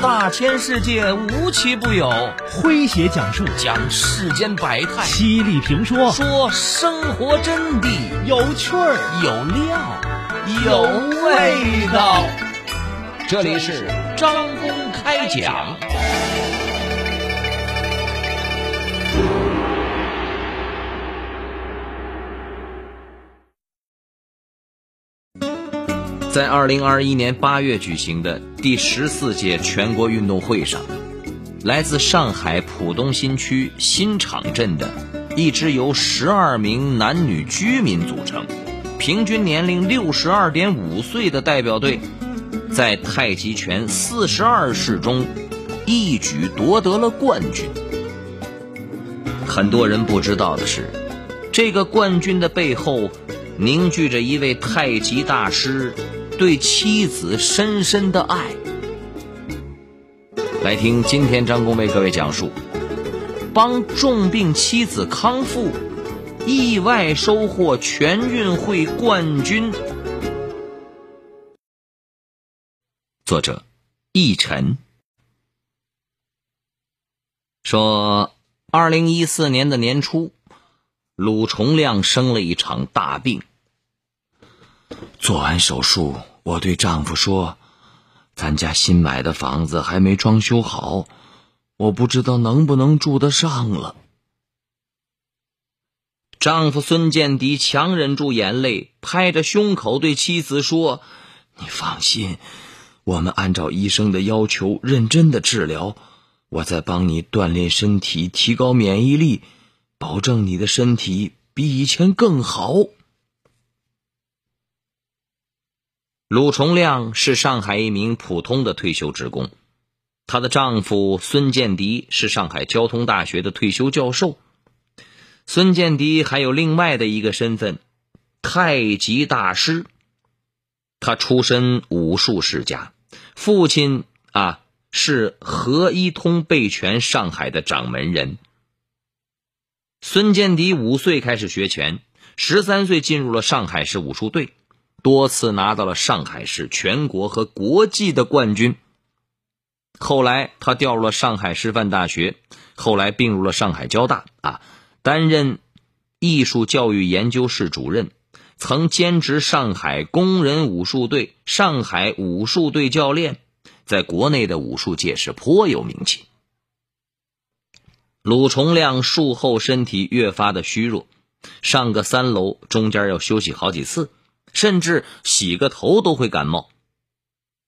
大千世界无奇不有，诙谐讲述讲世间百态，犀利评说说生活真谛，有趣儿有料有味道。这里是张公开讲。在二零二一年八月举行的第十四届全国运动会上，来自上海浦东新区新场镇的一支由十二名男女居民组成、平均年龄六十二点五岁的代表队，在太极拳四十二式中一举夺得了冠军。很多人不知道的是，这个冠军的背后凝聚着一位太极大师。对妻子深深的爱，来听今天张工为各位讲述：帮重病妻子康复，意外收获全运会冠军。作者：易晨说，二零一四年的年初，鲁重亮生了一场大病。做完手术，我对丈夫说：“咱家新买的房子还没装修好，我不知道能不能住得上了。”丈夫孙建迪强忍住眼泪，拍着胸口对妻子说：“你放心，我们按照医生的要求认真的治疗，我在帮你锻炼身体，提高免疫力，保证你的身体比以前更好。”鲁重亮是上海一名普通的退休职工，她的丈夫孙建迪是上海交通大学的退休教授。孙建迪还有另外的一个身份——太极大师。他出身武术世家，父亲啊是何一通被拳上海的掌门人。孙建迪五岁开始学拳，十三岁进入了上海市武术队。多次拿到了上海市、全国和国际的冠军。后来他调入了上海师范大学，后来并入了上海交大啊，担任艺术教育研究室主任，曾兼职上海工人武术队、上海武术队教练，在国内的武术界是颇有名气。鲁重亮术后身体越发的虚弱，上个三楼中间要休息好几次。甚至洗个头都会感冒。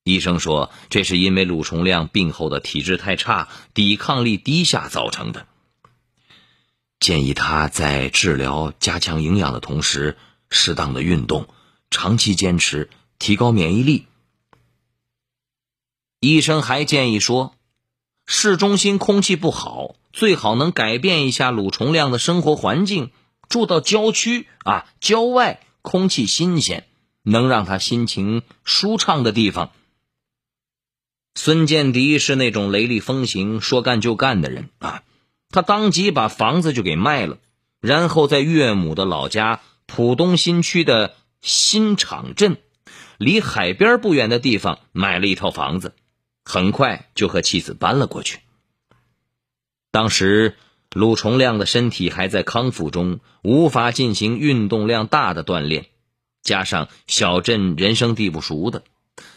医生说，这是因为鲁重亮病后的体质太差，抵抗力低下造成的。建议他在治疗、加强营养的同时，适当的运动，长期坚持，提高免疫力。医生还建议说，市中心空气不好，最好能改变一下鲁重亮的生活环境，住到郊区啊，郊外。空气新鲜，能让他心情舒畅的地方。孙建迪是那种雷厉风行、说干就干的人啊，他当即把房子就给卖了，然后在岳母的老家浦东新区的新场镇，离海边不远的地方买了一套房子，很快就和妻子搬了过去。当时。鲁重亮的身体还在康复中，无法进行运动量大的锻炼，加上小镇人生地不熟的，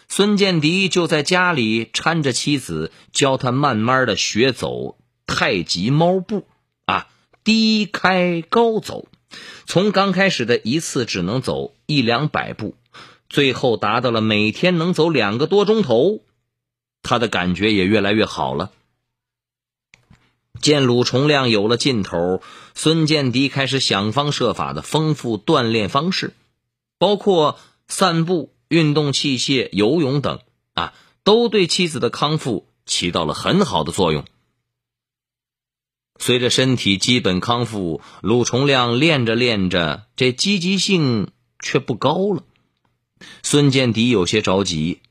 孙建迪就在家里搀着妻子，教他慢慢的学走太极猫步，啊，低开高走，从刚开始的一次只能走一两百步，最后达到了每天能走两个多钟头，他的感觉也越来越好了。见鲁重亮有了劲头，孙建迪开始想方设法的丰富锻炼方式，包括散步、运动器械、游泳等，啊，都对妻子的康复起到了很好的作用。随着身体基本康复，鲁重亮练着练着，这积极性却不高了。孙建迪有些着急，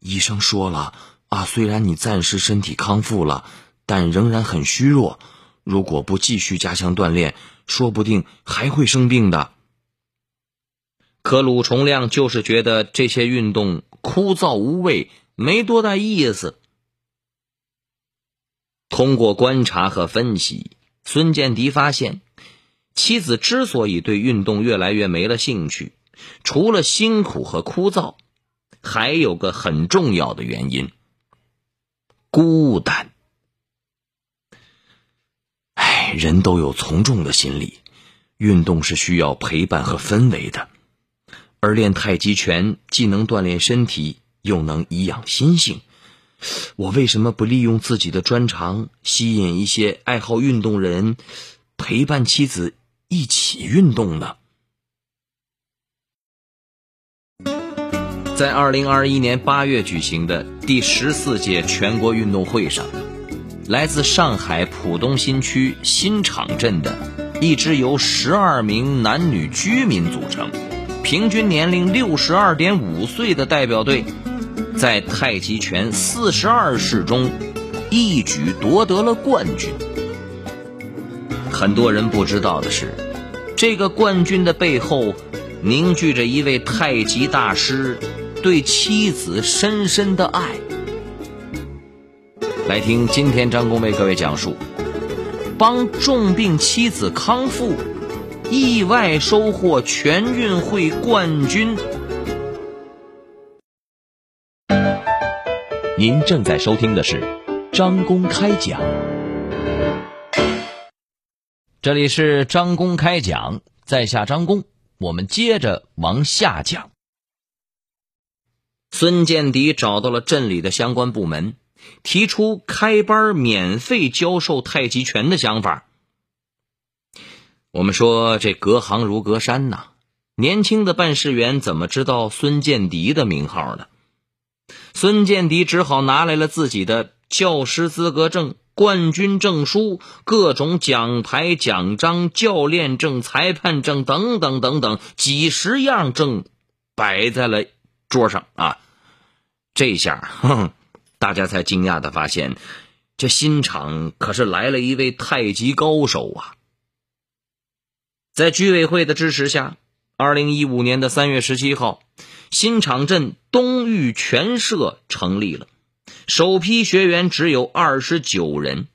医生说了啊，虽然你暂时身体康复了。但仍然很虚弱，如果不继续加强锻炼，说不定还会生病的。可鲁重亮就是觉得这些运动枯燥无味，没多大意思。通过观察和分析，孙建迪发现，妻子之所以对运动越来越没了兴趣，除了辛苦和枯燥，还有个很重要的原因——孤单。人都有从众的心理，运动是需要陪伴和氛围的，而练太极拳既能锻炼身体，又能颐养心性。我为什么不利用自己的专长，吸引一些爱好运动人，陪伴妻子一起运动呢？在二零二一年八月举行的第十四届全国运动会上，来自上海浦东新区新场镇的一支由十二名男女居民组成、平均年龄六十二点五岁的代表队。在太极拳四十二式中，一举夺得了冠军。很多人不知道的是，这个冠军的背后凝聚着一位太极大师对妻子深深的爱。来听今天张工为各位讲述：帮重病妻子康复，意外收获全运会冠军。您正在收听的是张公开讲，这里是张公开讲，在下张公，我们接着往下讲。孙建迪找到了镇里的相关部门，提出开班免费教授太极拳的想法。我们说这隔行如隔山呐，年轻的办事员怎么知道孙建迪的名号呢？孙建迪只好拿来了自己的教师资格证、冠军证书、各种奖牌、奖章、教练证、裁判证等等等等几十样证，摆在了桌上啊！这下，哼，大家才惊讶的发现，这新场可是来了一位太极高手啊！在居委会的支持下，二零一五年的三月十七号。新场镇东域拳社成立了，首批学员只有二十九人，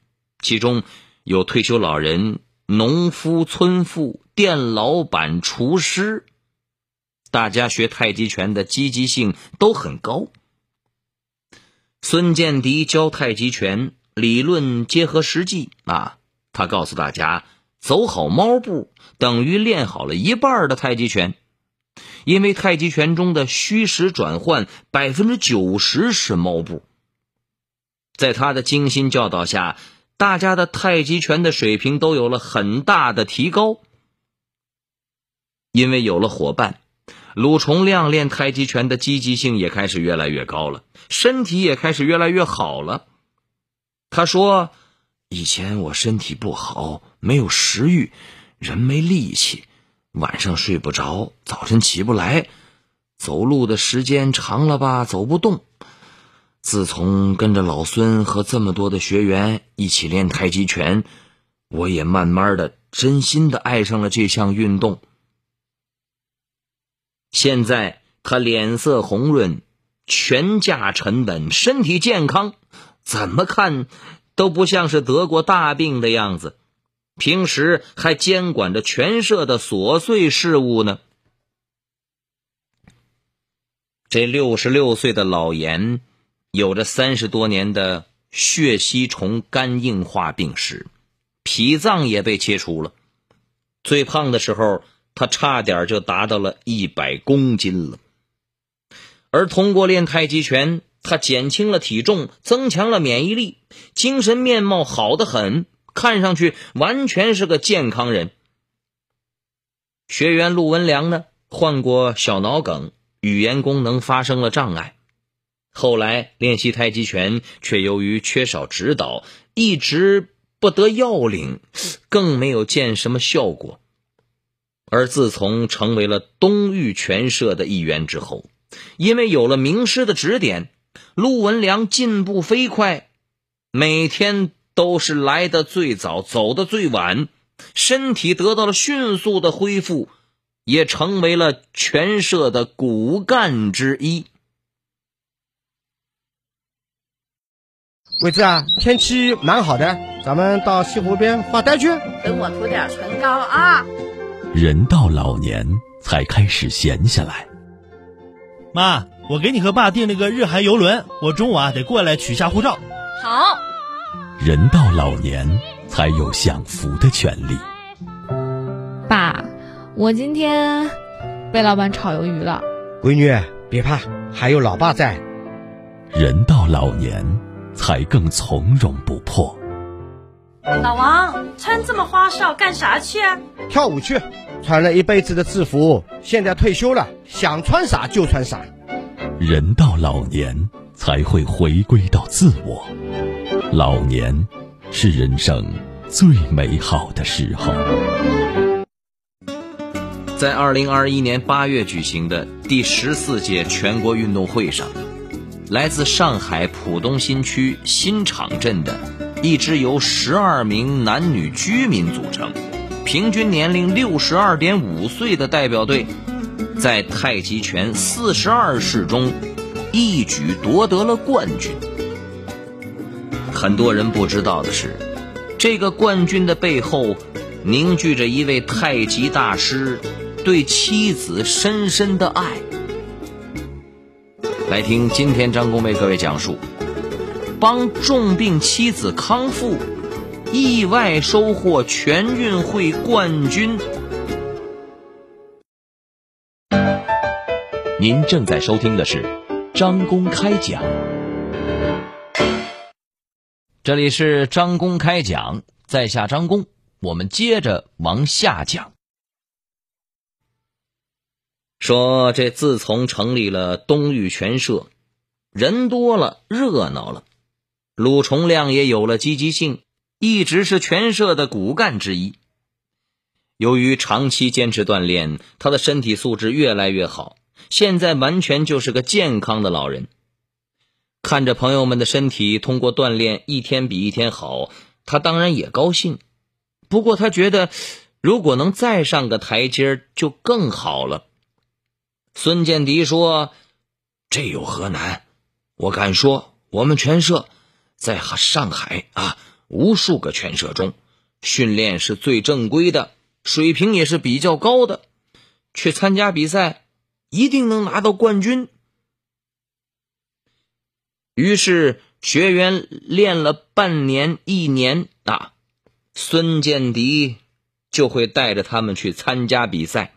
其中有退休老人、农夫、村妇、店老板、厨师，大家学太极拳的积极性都很高。孙建迪教太极拳，理论结合实际啊，他告诉大家，走好猫步等于练好了一半的太极拳。因为太极拳中的虚实转换百分之九十是猫步，在他的精心教导下，大家的太极拳的水平都有了很大的提高。因为有了伙伴，鲁重亮练太极拳的积极性也开始越来越高了，身体也开始越来越好了。他说：“以前我身体不好，没有食欲，人没力气。”晚上睡不着，早晨起不来，走路的时间长了吧，走不动。自从跟着老孙和这么多的学员一起练太极拳，我也慢慢的、真心的爱上了这项运动。现在他脸色红润，全架沉稳，身体健康，怎么看都不像是得过大病的样子。平时还监管着全社的琐碎事务呢。这六十六岁的老严，有着三十多年的血吸虫肝硬化病史，脾脏也被切除了。最胖的时候，他差点就达到了一百公斤了。而通过练太极拳，他减轻了体重，增强了免疫力，精神面貌好得很。看上去完全是个健康人。学员陆文良呢，患过小脑梗，语言功能发生了障碍。后来练习太极拳，却由于缺少指导，一直不得要领，更没有见什么效果。而自从成为了东域拳社的一员之后，因为有了名师的指点，陆文良进步飞快，每天。都是来的最早，走的最晚，身体得到了迅速的恢复，也成为了全社的骨干之一。伟子啊，天气蛮好的，咱们到西湖边发呆去。等我涂点唇膏啊。人到老年才开始闲下来。妈，我给你和爸订了个日韩游轮，我中午啊得过来取下护照。好。人到老年才有享福的权利。爸，我今天被老板炒鱿鱼了。闺女，别怕，还有老爸在。人到老年才更从容不迫。老王，穿这么花哨干啥去？跳舞去。穿了一辈子的制服，现在退休了，想穿啥就穿啥。人到老年才会回归到自我，老年是人生最美好的时候。在二零二一年八月举行的第十四届全国运动会上，来自上海浦东新区新场镇的一支由十二名男女居民组成。平均年龄六十二点五岁的代表队，在太极拳四十二式中一举夺得了冠军。很多人不知道的是，这个冠军的背后凝聚着一位太极大师对妻子深深的爱。来听今天张工为各位讲述：帮重病妻子康复。意外收获全运会冠军。您正在收听的是张公开讲，这里是张公开讲，在下张公，我们接着往下讲。说这自从成立了东玉拳社，人多了，热闹了，鲁重亮也有了积极性。一直是全社的骨干之一。由于长期坚持锻炼，他的身体素质越来越好，现在完全就是个健康的老人。看着朋友们的身体通过锻炼一天比一天好，他当然也高兴。不过他觉得，如果能再上个台阶就更好了。孙建迪说：“这有何难？我敢说，我们全社在上海啊。”无数个拳社中，训练是最正规的，水平也是比较高的。去参加比赛，一定能拿到冠军。于是学员练了半年、一年啊，孙建迪就会带着他们去参加比赛。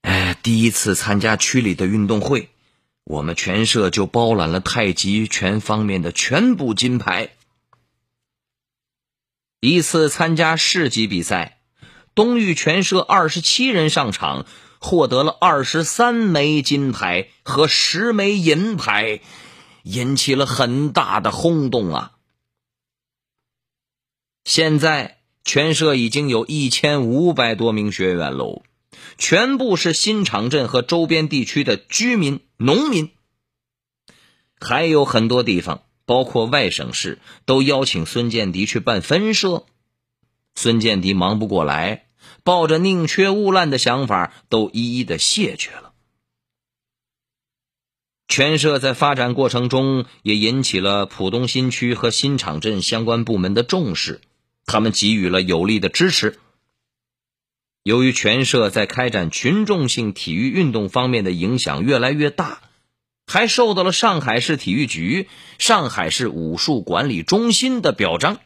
哎，第一次参加区里的运动会，我们全社就包揽了太极拳方面的全部金牌。一次参加市级比赛，东玉拳社二十七人上场，获得了二十三枚金牌和十枚银牌，引起了很大的轰动啊！现在拳社已经有一千五百多名学员喽，全部是新场镇和周边地区的居民、农民，还有很多地方。包括外省市都邀请孙建迪去办分社，孙建迪忙不过来，抱着宁缺毋滥的想法，都一一的谢绝了。全社在发展过程中也引起了浦东新区和新场镇相关部门的重视，他们给予了有力的支持。由于全社在开展群众性体育运动方面的影响越来越大。还受到了上海市体育局、上海市武术管理中心的表彰。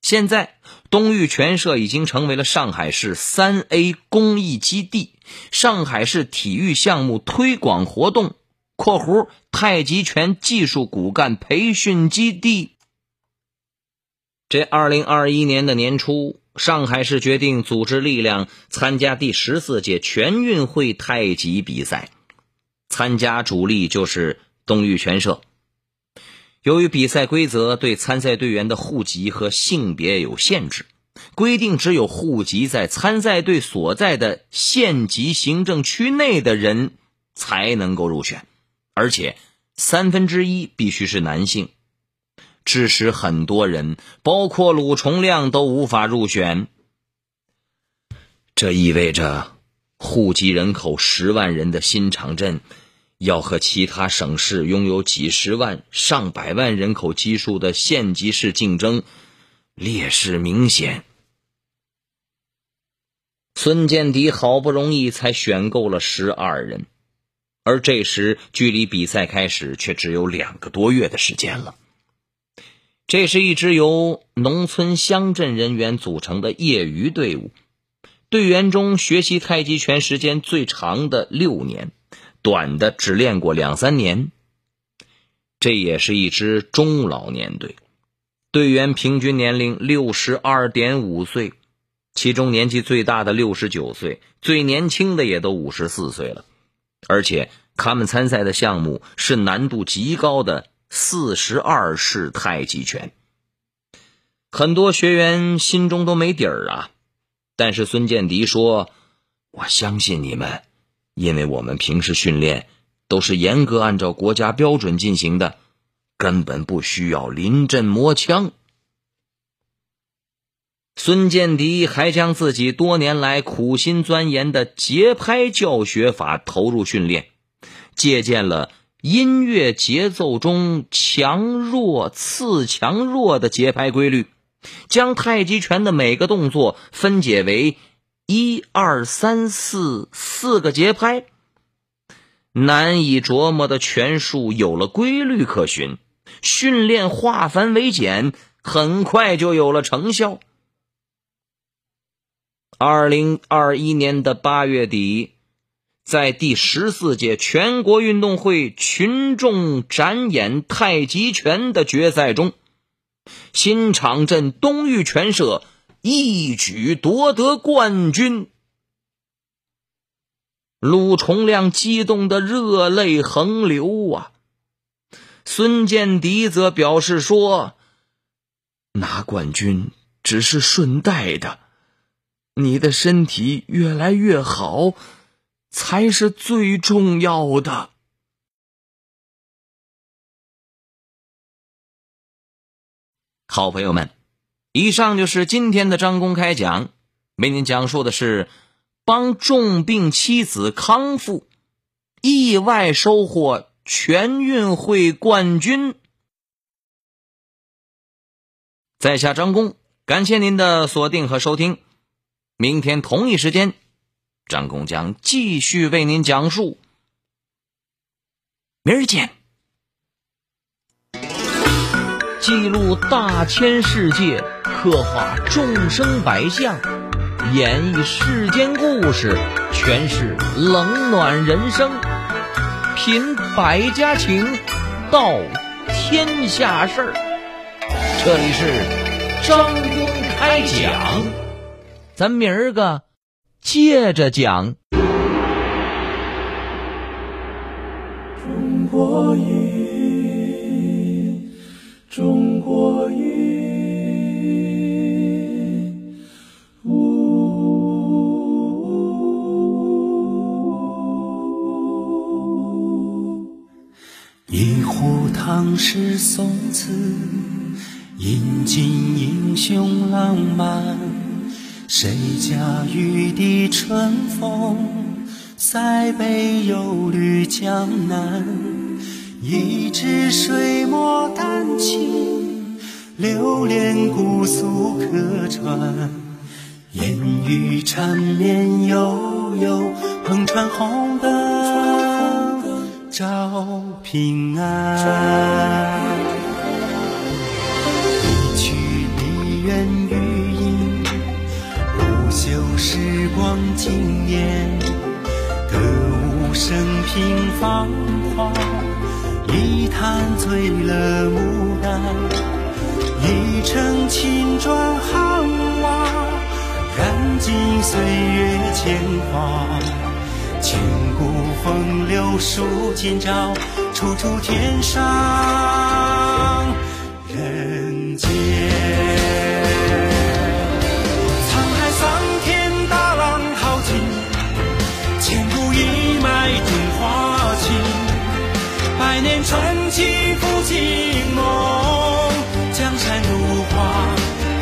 现在，东玉拳社已经成为了上海市三 A 公益基地、上海市体育项目推广活动（括弧太极拳技术骨干培训基地）。这二零二一年的年初，上海市决定组织力量参加第十四届全运会太极比赛。参加主力就是东玉拳社。由于比赛规则对参赛队员的户籍和性别有限制，规定只有户籍在参赛队所在的县级行政区内的人才能够入选，而且三分之一必须是男性，致使很多人，包括鲁重亮都无法入选。这意味着户籍人口十万人的新场镇。要和其他省市拥有几十万、上百万人口基数的县级市竞争，劣势明显。孙建迪好不容易才选够了十二人，而这时距离比赛开始却只有两个多月的时间了。这是一支由农村乡镇人员组成的业余队伍，队员中学习太极拳时间最长的六年。短的只练过两三年，这也是一支中老年队，队员平均年龄六十二点五岁，其中年纪最大的六十九岁，最年轻的也都五十四岁了，而且他们参赛的项目是难度极高的四十二式太极拳，很多学员心中都没底儿啊，但是孙建迪说：“我相信你们。”因为我们平时训练都是严格按照国家标准进行的，根本不需要临阵磨枪。孙建迪还将自己多年来苦心钻研的节拍教学法投入训练，借鉴了音乐节奏中强弱次强弱的节拍规律，将太极拳的每个动作分解为。一二三四四个节拍，难以琢磨的拳术有了规律可循，训练化繁为简，很快就有了成效。二零二一年的八月底，在第十四届全国运动会群众展演太极拳的决赛中，新场镇东域拳社。一举夺得冠军，陆重亮激动的热泪横流啊！孙建迪则表示说：“拿冠军只是顺带的，你的身体越来越好才是最重要的。”好朋友们。以上就是今天的张公开讲，为您讲述的是帮重病妻子康复，意外收获全运会冠军。在下张工，感谢您的锁定和收听。明天同一时间，张工将继续为您讲述。明儿见。记录大千世界。刻画众生百相，演绎世间故事，诠释冷暖人生，品百家情，道天下事儿。这里是张公开讲，咱明儿个接着讲。中国音，中国音。唐诗宋词，引尽英雄浪漫。谁家玉笛春风，塞北又绿江南。一支水墨丹青，流连姑苏客船。烟雨缠绵悠悠，篷船红灯照。平安，今夜。歌舞升平芳华，一坛醉了牡丹。一城青砖汉瓦，燃尽岁月铅华。千古风流数今朝，处处天上百年传奇，复兴梦江山如画，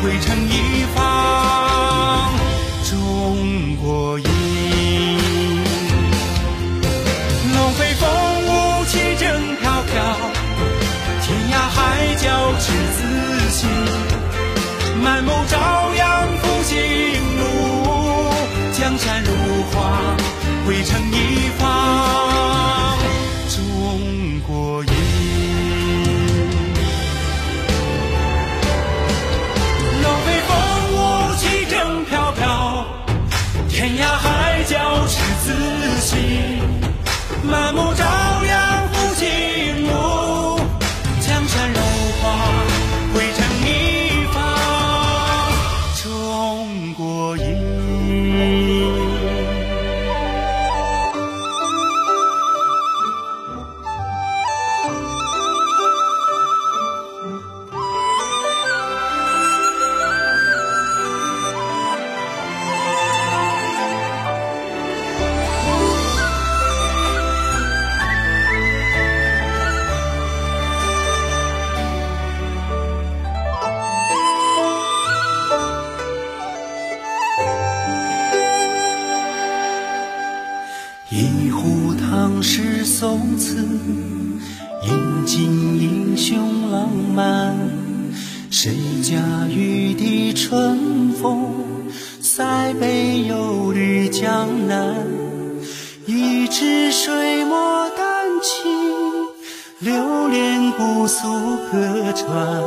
汇成一方中国印龙飞凤舞，旗正飘飘天涯海角，赤子心满目朝阳，复兴路江山如画，汇成。唐诗宋词吟尽英雄浪漫，谁家玉笛春风塞北，又绿江南。一支水墨丹青，流连姑苏，客船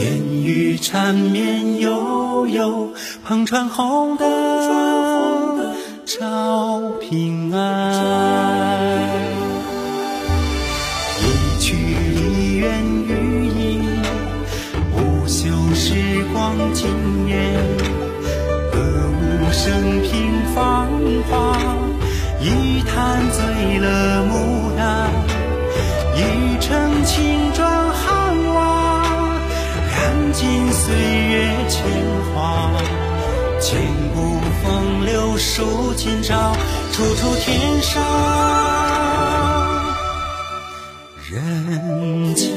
烟雨缠绵，悠悠篷船，红灯照平安。坛醉了牡丹，一城青砖汉瓦，染尽岁月铅华。千古风流数今朝，处处天上人间。